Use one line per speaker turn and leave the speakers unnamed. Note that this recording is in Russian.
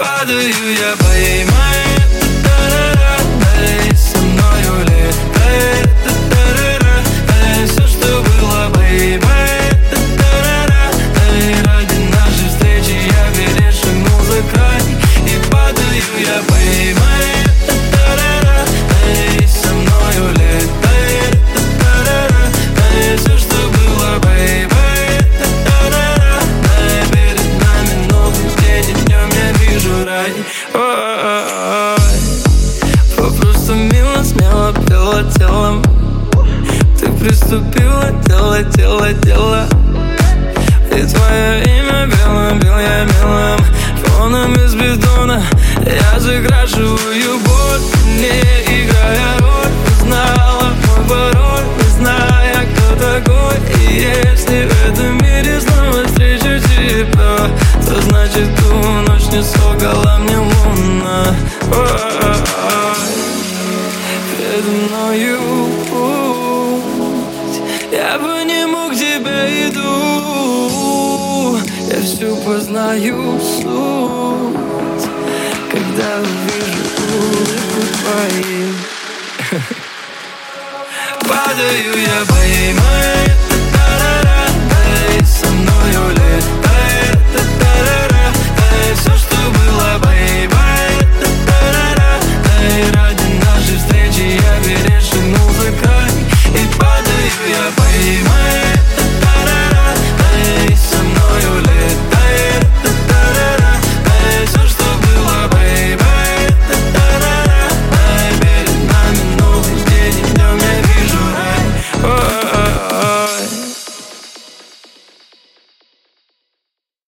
Падаю я, поймай Ой, Попросту мило, смело пела телом. Ты приступила, дело, дело, дело. И твое имя белым, бел я белым Фоном из бетона Я закрашиваю боль Не играя роль знала мой пароль. Не зная, кто такой И если в этом Значит ту ночь не согала мне луна Передо мною путь. Я бы не мог тебя иду Я всю познаю суть. Когда увижу улыбку твою. Падаю я, поймай